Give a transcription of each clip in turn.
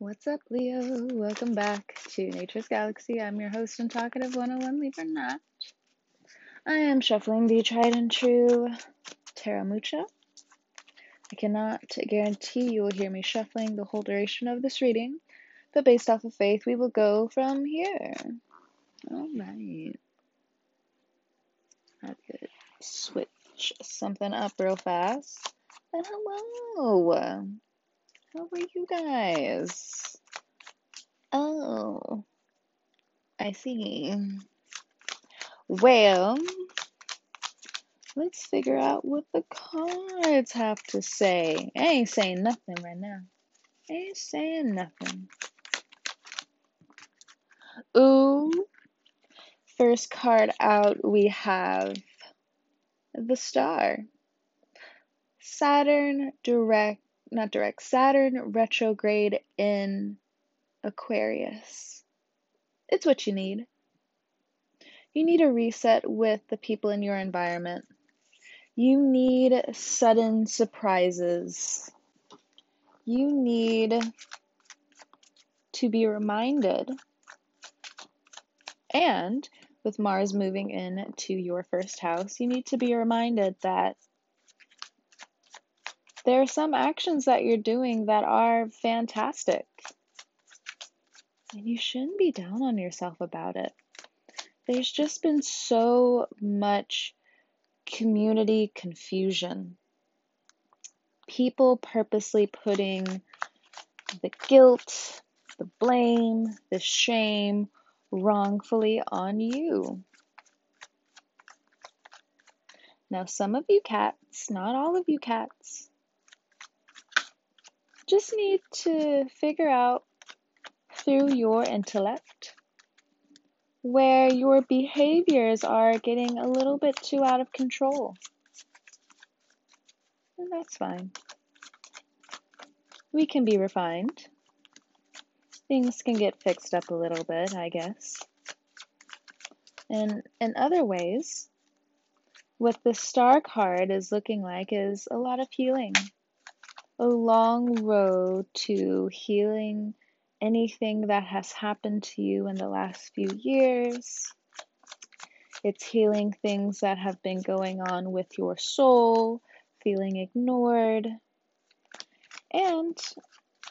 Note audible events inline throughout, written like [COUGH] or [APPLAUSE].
What's up, Leo? Welcome back to Nature's Galaxy. I'm your host and talkative 101 Libra Nat. I am shuffling the tried and true Tarot Mucha. I cannot guarantee you will hear me shuffling the whole duration of this reading, but based off of faith, we will go from here. All right. I could switch something up real fast. And hello. How are you guys? Oh, I see. Well, let's figure out what the cards have to say. I ain't saying nothing right now. I ain't saying nothing. Ooh. First card out, we have the star. Saturn direct not direct, Saturn retrograde in Aquarius. It's what you need. You need a reset with the people in your environment. You need sudden surprises. You need to be reminded. And with Mars moving in to your first house, you need to be reminded that there are some actions that you're doing that are fantastic. And you shouldn't be down on yourself about it. There's just been so much community confusion. People purposely putting the guilt, the blame, the shame wrongfully on you. Now, some of you cats, not all of you cats, just need to figure out through your intellect where your behaviors are getting a little bit too out of control. And that's fine. We can be refined. Things can get fixed up a little bit, I guess. And in other ways, what the star card is looking like is a lot of healing a long road to healing anything that has happened to you in the last few years. It's healing things that have been going on with your soul, feeling ignored, and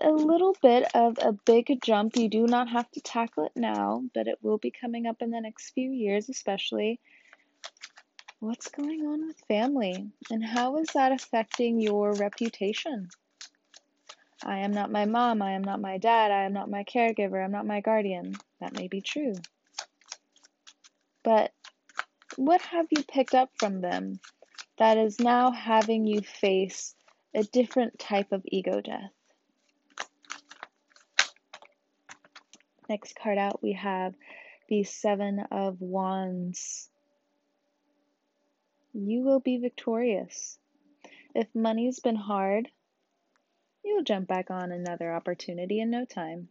a little bit of a big jump. You do not have to tackle it now, but it will be coming up in the next few years, especially. What's going on with family, and how is that affecting your reputation? I am not my mom, I am not my dad, I am not my caregiver, I'm not my guardian. That may be true. But what have you picked up from them that is now having you face a different type of ego death? Next card out, we have the Seven of Wands. You will be victorious. If money's been hard, you'll jump back on another opportunity in no time.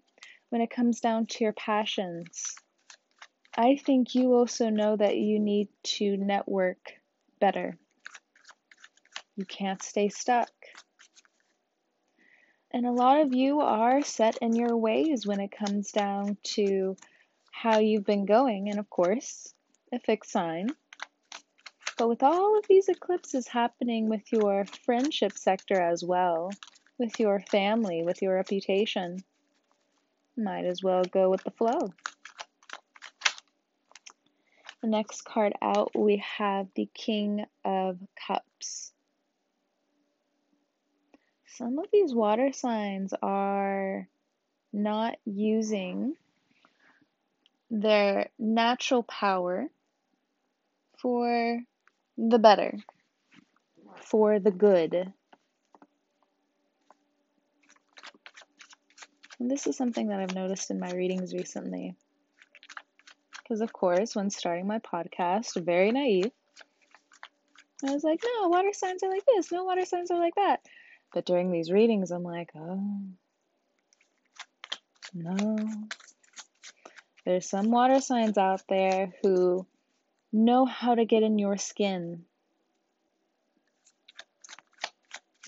When it comes down to your passions, I think you also know that you need to network better. You can't stay stuck. And a lot of you are set in your ways when it comes down to how you've been going, and of course, a fixed sign. But with all of these eclipses happening with your friendship sector as well, with your family, with your reputation. Might as well go with the flow. The next card out, we have the King of Cups. Some of these water signs are not using their natural power for the better, for the good, And this is something that I've noticed in my readings recently. Because, of course, when starting my podcast, very naive, I was like, no, water signs are like this, no water signs are like that. But during these readings, I'm like, oh, no. There's some water signs out there who know how to get in your skin,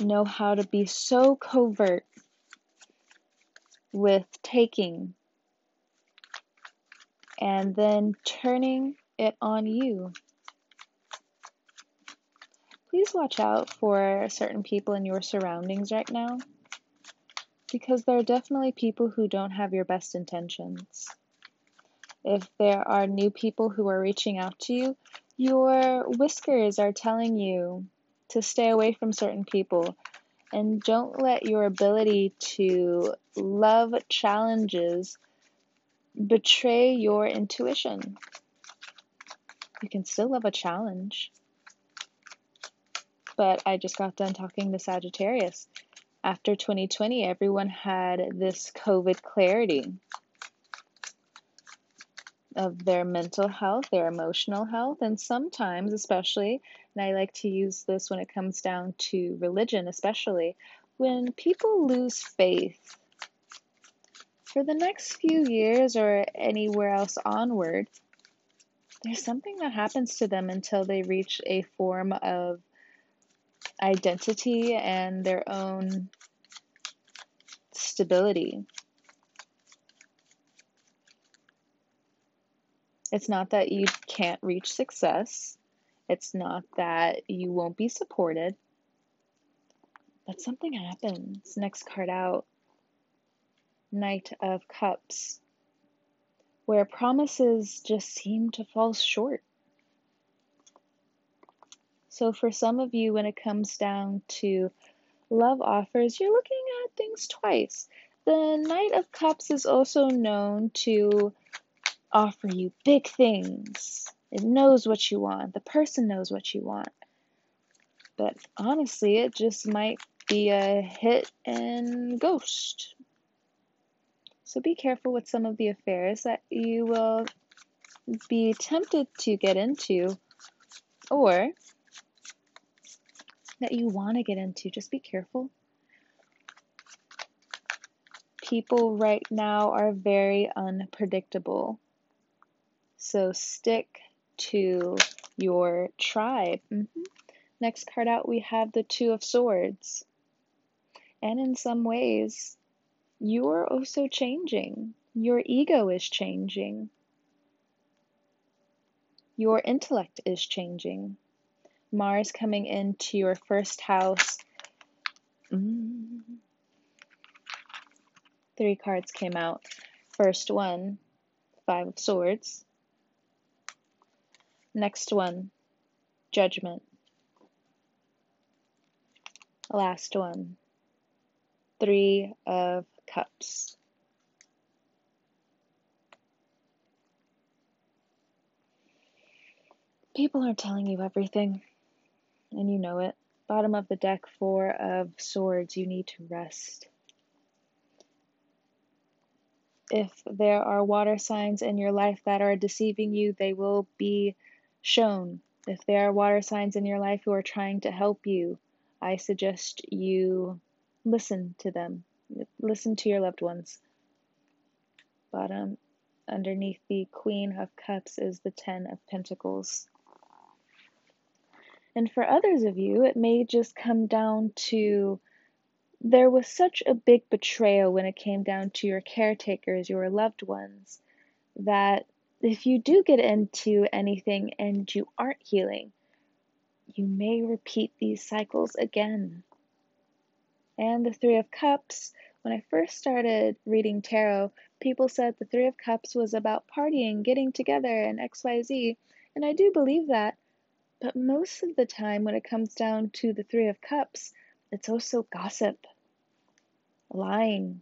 know how to be so covert with taking and then turning it on you. Please watch out for certain people in your surroundings right now because there are definitely people who don't have your best intentions. If there are new people who are reaching out to you, your whiskers are telling you to stay away from certain people and don't let your ability to love challenges betray your intuition. You can still love a challenge. But I just got done talking to Sagittarius. After 2020, everyone had this COVID clarity of their mental health, their emotional health, and sometimes, especially, and I like to use this when it comes down to religion, especially, when people lose faith for the next few years or anywhere else onward, there's something that happens to them until they reach a form of identity and their own stability. It's not that you can't reach success. It's not that you won't be supported. But something happens. Next card out Knight of Cups, where promises just seem to fall short. So, for some of you, when it comes down to love offers, you're looking at things twice. The Knight of Cups is also known to offer you big things. It knows what you want. The person knows what you want. But honestly, it just might be a hit and ghost. So be careful with some of the affairs that you will be tempted to get into or that you want to get into. Just be careful. People right now are very unpredictable. So stick to your tribe. Mm-hmm. Next card out, we have the Two of Swords. And in some ways, you're also changing. Your ego is changing. Your intellect is changing. Mars coming into your first house. Mm. Three cards came out. First one, Five of Swords. Next one, Judgment. Last one, Three of cups. People are telling you everything, and you know it. Bottom of the deck, Four of Swords, you need to rest. If there are water signs in your life that are deceiving you, they will be shown. If there are water signs in your life who are trying to help you, I suggest you listen to them. Listen to your loved ones. Bottom underneath the Queen of Cups is the Ten of Pentacles. And for others of you, it may just come down to there was such a big betrayal when it came down to your caretakers, your loved ones, that if you do get into anything and you aren't healing, you may repeat these cycles again. And the Three of Cups, when I first started reading tarot, people said the Three of Cups was about partying, getting together, and XYZ. And I do believe that. But most of the time, when it comes down to the Three of Cups, it's also gossip, lying,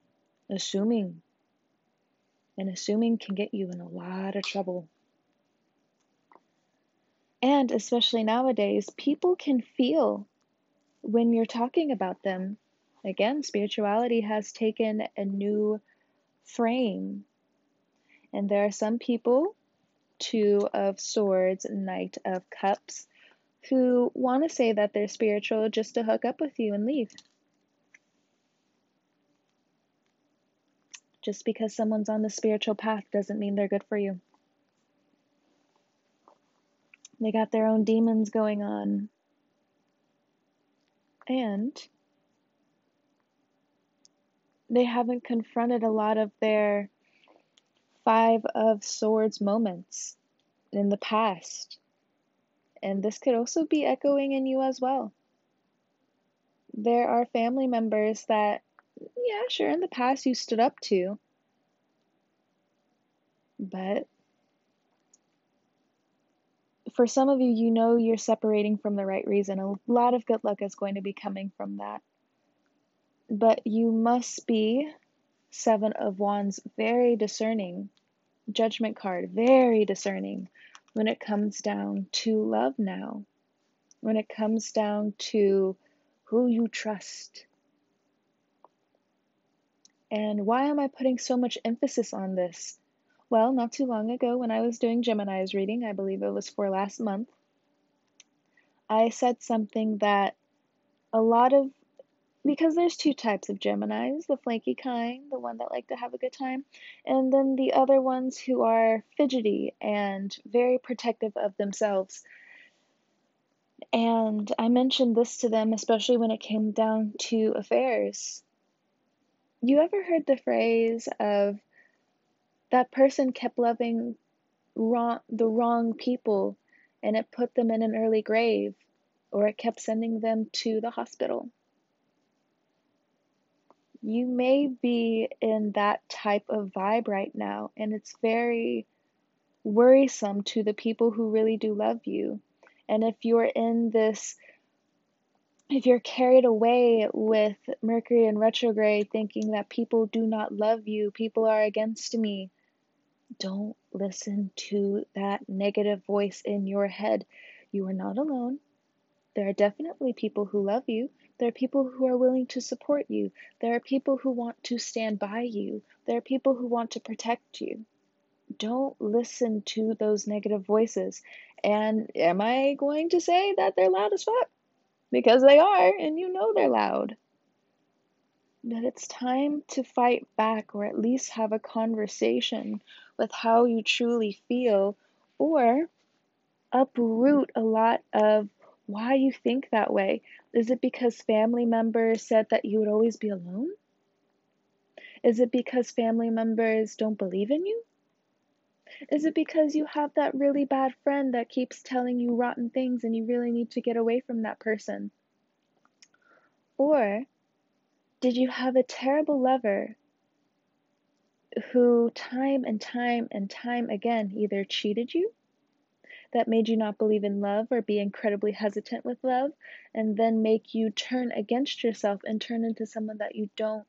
assuming. And assuming can get you in a lot of trouble. And especially nowadays, people can feel when you're talking about them Again, spirituality has taken a new frame. And there are some people, Two of Swords, Knight of Cups, who want to say that they're spiritual just to hook up with you and leave. Just because someone's on the spiritual path doesn't mean they're good for you. They got their own demons going on. And They haven't confronted a lot of their Five of Swords moments in the past. And this could also be echoing in you as well. There are family members that, yeah, sure, in the past you stood up to, but for some of you, you know you're separating from the right reason. A lot of good luck is going to be coming from that. But you must be, Seven of Wands, very discerning. Judgment card, very discerning when it comes down to love now. When it comes down to who you trust. And why am I putting so much emphasis on this? Well, not too long ago, when I was doing Gemini's reading, I believe it was for last month, I said something that a lot of because there's two types of Geminis the flaky kind, the one that like to have a good time, and then the other ones who are fidgety and very protective of themselves. And I mentioned this to them, especially when it came down to affairs. You ever heard the phrase of that person kept loving wrong, the wrong people and it put them in an early grave or it kept sending them to the hospital. You may be in that type of vibe right now, and it's very worrisome to the people who really do love you. And if you're in this, if you're carried away with Mercury in retrograde, thinking that people do not love you, people are against me, don't listen to that negative voice in your head. You are not alone. There are definitely people who love you. There are people who are willing to support you. There are people who want to stand by you. There are people who want to protect you. Don't listen to those negative voices. And am I going to say that they're loud as fuck? Because they are, and you know they're loud that it's time to fight back or at least have a conversation with how you truly feel or uproot a lot of why you think that way. Is it because family members said that you would always be alone? Is it because family members don't believe in you? Is it because you have that really bad friend that keeps telling you rotten things and you really need to get away from that person? Or did you have a terrible lover who, time and time and time again, either cheated you, that made you not believe in love or be incredibly hesitant with love, and then make you turn against yourself and turn into someone that you don't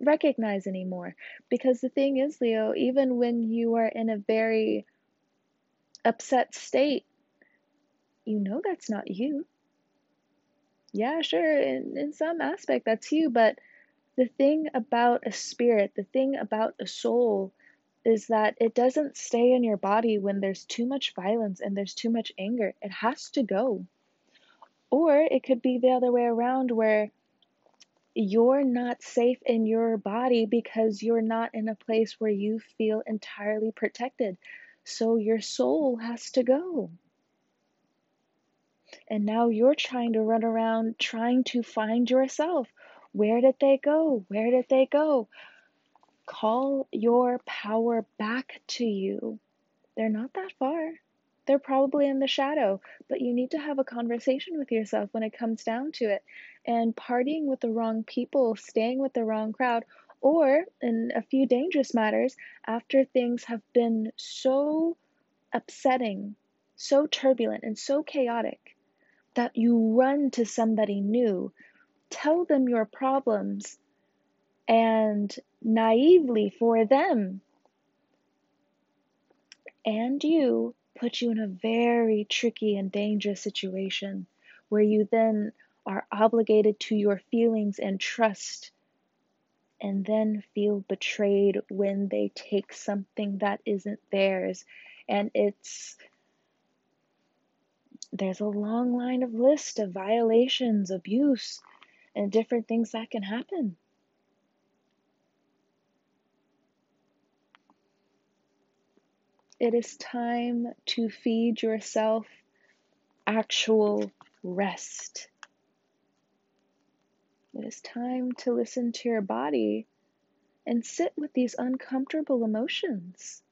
recognize anymore? Because the thing is, Leo, even when you are in a very upset state, you know that's not you yeah, sure, in, in some aspect that's you, but the thing about a spirit, the thing about a soul, is that it doesn't stay in your body when there's too much violence and there's too much anger. It has to go. Or it could be the other way around where you're not safe in your body because you're not in a place where you feel entirely protected. So your soul has to go. And now you're trying to run around trying to find yourself. Where did they go? Where did they go? Call your power back to you. They're not that far. They're probably in the shadow, but you need to have a conversation with yourself when it comes down to it. And partying with the wrong people, staying with the wrong crowd, or in a few dangerous matters, after things have been so upsetting, so turbulent, and so chaotic, that you run to somebody new, tell them your problems, and naively for them. And you put you in a very tricky and dangerous situation where you then are obligated to your feelings and trust and then feel betrayed when they take something that isn't theirs and it's there's a long line of list of violations, abuse, and different things that can happen. It is time to feed yourself actual rest. It is time to listen to your body and sit with these uncomfortable emotions.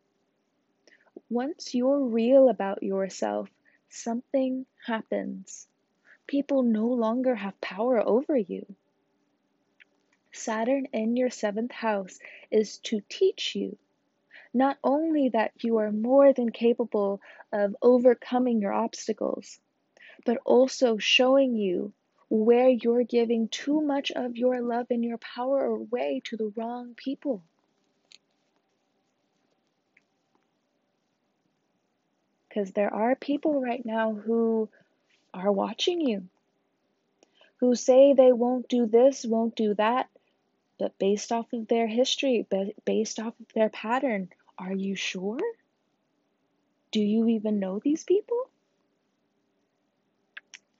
Once you're real about yourself, something happens. People no longer have power over you. Saturn in your seventh house is to teach you not only that you are more than capable of overcoming your obstacles, but also showing you where you're giving too much of your love and your power away to the wrong people. Because there are people right now who are watching you, who say they won't do this, won't do that, but based off of their history, based off of their pattern, are you sure? Do you even know these people?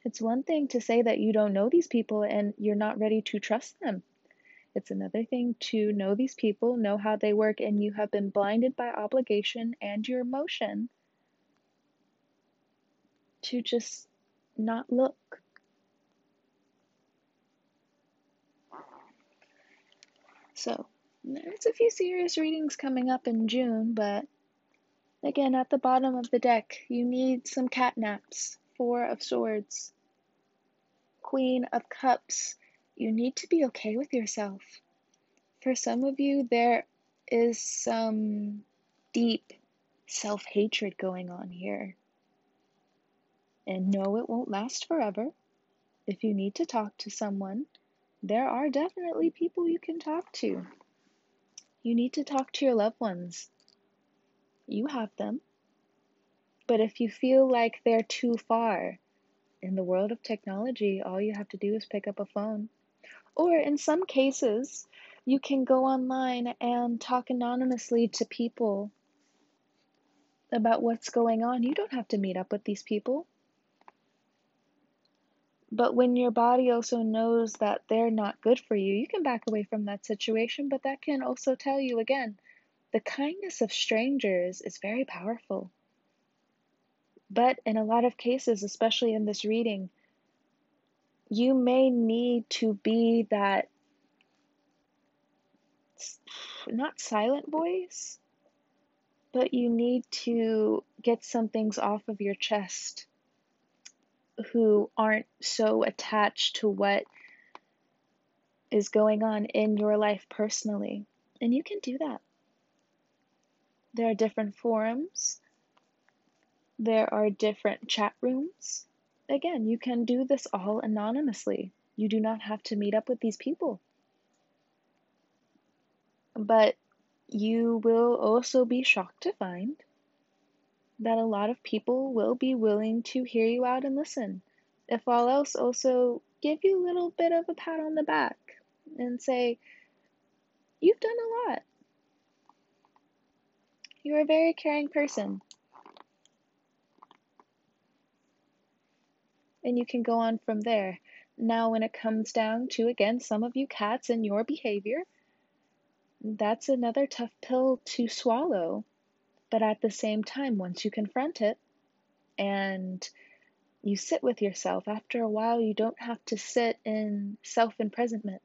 It's one thing to say that you don't know these people and you're not ready to trust them. It's another thing to know these people, know how they work, and you have been blinded by obligation and your emotion to just not look. So, there's a few serious readings coming up in June, but again, at the bottom of the deck, you need some cat naps. Four of Swords. Queen of Cups, you need to be okay with yourself. For some of you, there is some deep self hatred going on here. And no, it won't last forever. If you need to talk to someone, there are definitely people you can talk to. You need to talk to your loved ones. You have them. But if you feel like they're too far, in the world of technology, all you have to do is pick up a phone. Or in some cases, you can go online and talk anonymously to people about what's going on. You don't have to meet up with these people. But when your body also knows that they're not good for you, you can back away from that situation. But that can also tell you again the kindness of strangers is very powerful. But in a lot of cases, especially in this reading, you may need to be that not silent voice, but you need to get some things off of your chest who aren't so attached to what is going on in your life personally. And you can do that. There are different forums there are different chat rooms. Again, you can do this all anonymously. You do not have to meet up with these people. But you will also be shocked to find that a lot of people will be willing to hear you out and listen. If all else, also give you a little bit of a pat on the back and say, You've done a lot. You're a very caring person. And you can go on from there. Now, when it comes down to, again, some of you cats and your behavior, that's another tough pill to swallow. But at the same time, once you confront it and you sit with yourself, after a while, you don't have to sit in self imprisonment.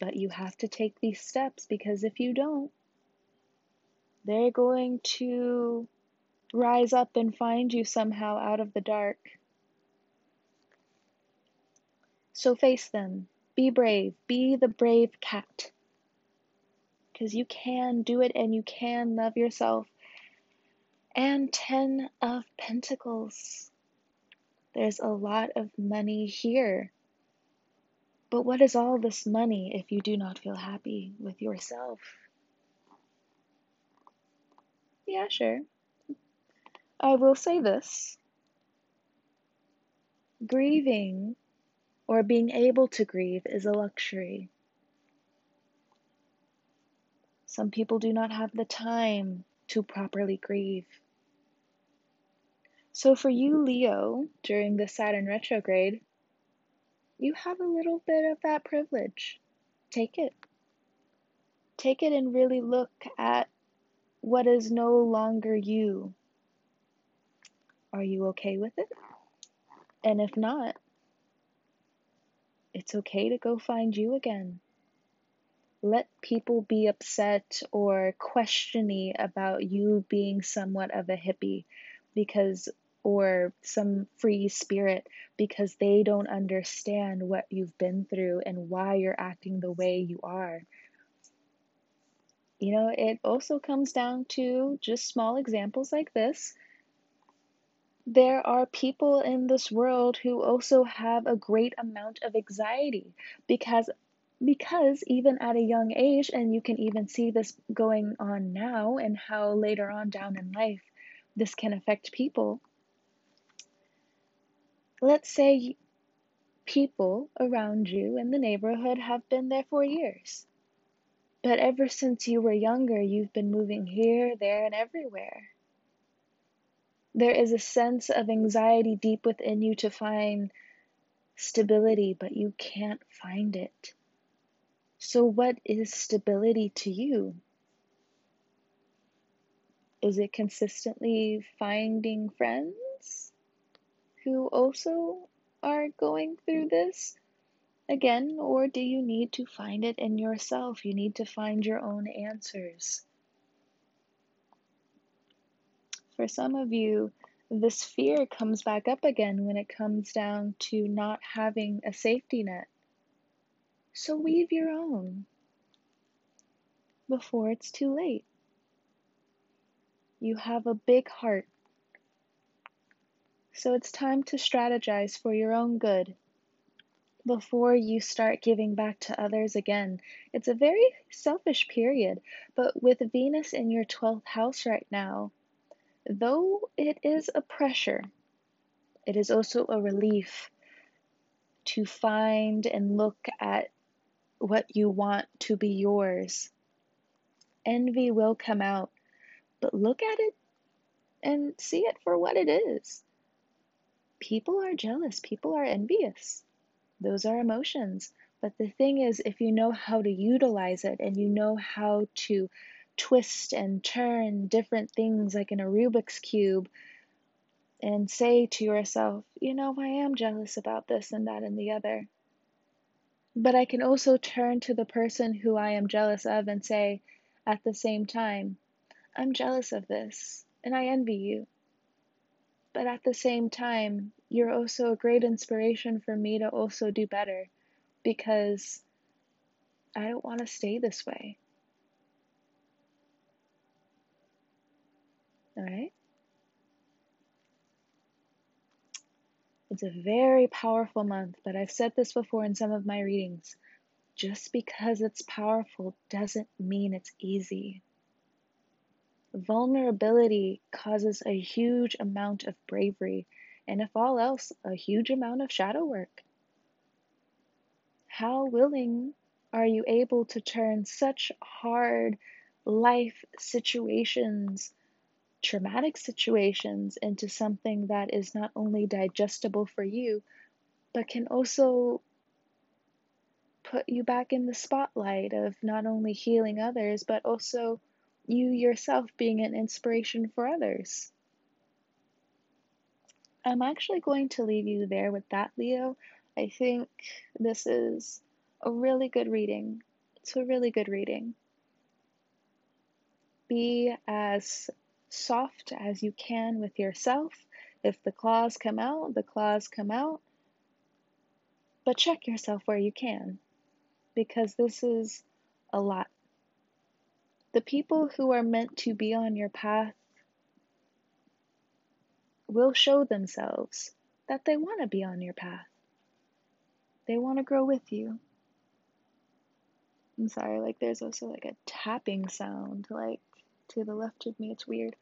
But you have to take these steps because if you don't, they're going to rise up and find you somehow out of the dark. So face them. Be brave. Be the brave cat. Because you can do it and you can love yourself. And Ten of Pentacles. There's a lot of money here. But what is all this money if you do not feel happy with yourself? Yeah, sure. I will say this grieving or being able to grieve is a luxury. Some people do not have the time to properly grieve. So, for you, Leo, during the Saturn retrograde, you have a little bit of that privilege. Take it. Take it and really look at what is no longer you. Are you okay with it? And if not, it's okay to go find you again. let people be upset or questiony about you being somewhat of a hippie because or some free spirit because they don't understand what you've been through and why you're acting the way you are. You know, it also comes down to just small examples like this. There are people in this world who also have a great amount of anxiety because because even at a young age and you can even see this going on now and how later on down in life this can affect people let's say people around you in the neighborhood have been there for years. But ever since you were younger, you've been moving here, there, and everywhere. There is a sense of anxiety deep within you to find stability, but you can't find it. So, what is stability to you? Is it consistently finding friends? who also are going through this again, or do you need to find it in yourself? You need to find your own answers. For some of you, this fear comes back up again when it comes down to not having a safety net. So weave your own before it's too late. You have a big heart so it's time to strategize for your own good before you start giving back to others again. It's a very selfish period, but with Venus in your 12th house right now, though it is a pressure, it is also a relief to find and look at what you want to be yours. Envy will come out, but look at it and see it for what it is people are jealous, people are envious. Those are emotions. But the thing is, if you know how to utilize it and you know how to twist and turn different things like in a Rubik's Cube and say to yourself, you know, I am jealous about this and that and the other. But I can also turn to the person who I am jealous of and say, at the same time, I'm jealous of this and I envy you. But at the same time, you're also a great inspiration for me to also do better because I don't want to stay this way. All right? It's a very powerful month, but I've said this before in some of my readings. Just because it's powerful doesn't mean it's easy. Vulnerability causes a huge amount of bravery, and if all else, a huge amount of shadow work. How willing are you able to turn such hard life situations, traumatic situations, into something that is not only digestible for you, but can also put you back in the spotlight of not only healing others, but also you yourself being an inspiration for others. I'm actually going to leave you there with that, Leo. I think this is a really good reading. It's a really good reading. Be as soft as you can with yourself. If the claws come out, the claws come out. But check yourself where you can, because this is a lot the people who are meant to be on your path will show themselves that they want to be on your path. They want to grow with you. I'm sorry, like there's also like a tapping sound like to the left of me. It's weird.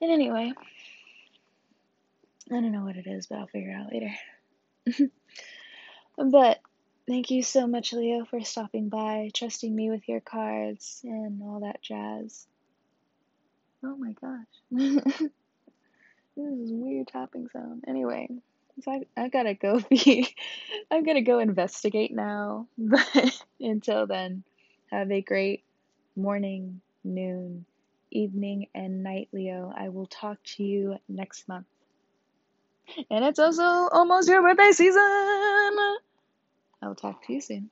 And anyway, I don't know what it is, but I'll figure it out later. [LAUGHS] but Thank you so much, Leo, for stopping by, trusting me with your cards, and all that jazz. Oh my gosh. [LAUGHS] this is weird tapping sound. Anyway, so I, I gotta go [LAUGHS] be, I'm gonna go investigate now. But until then, have a great morning, noon, evening, and night, Leo. I will talk to you next month. And it's also almost your birthday season! I will talk to you soon.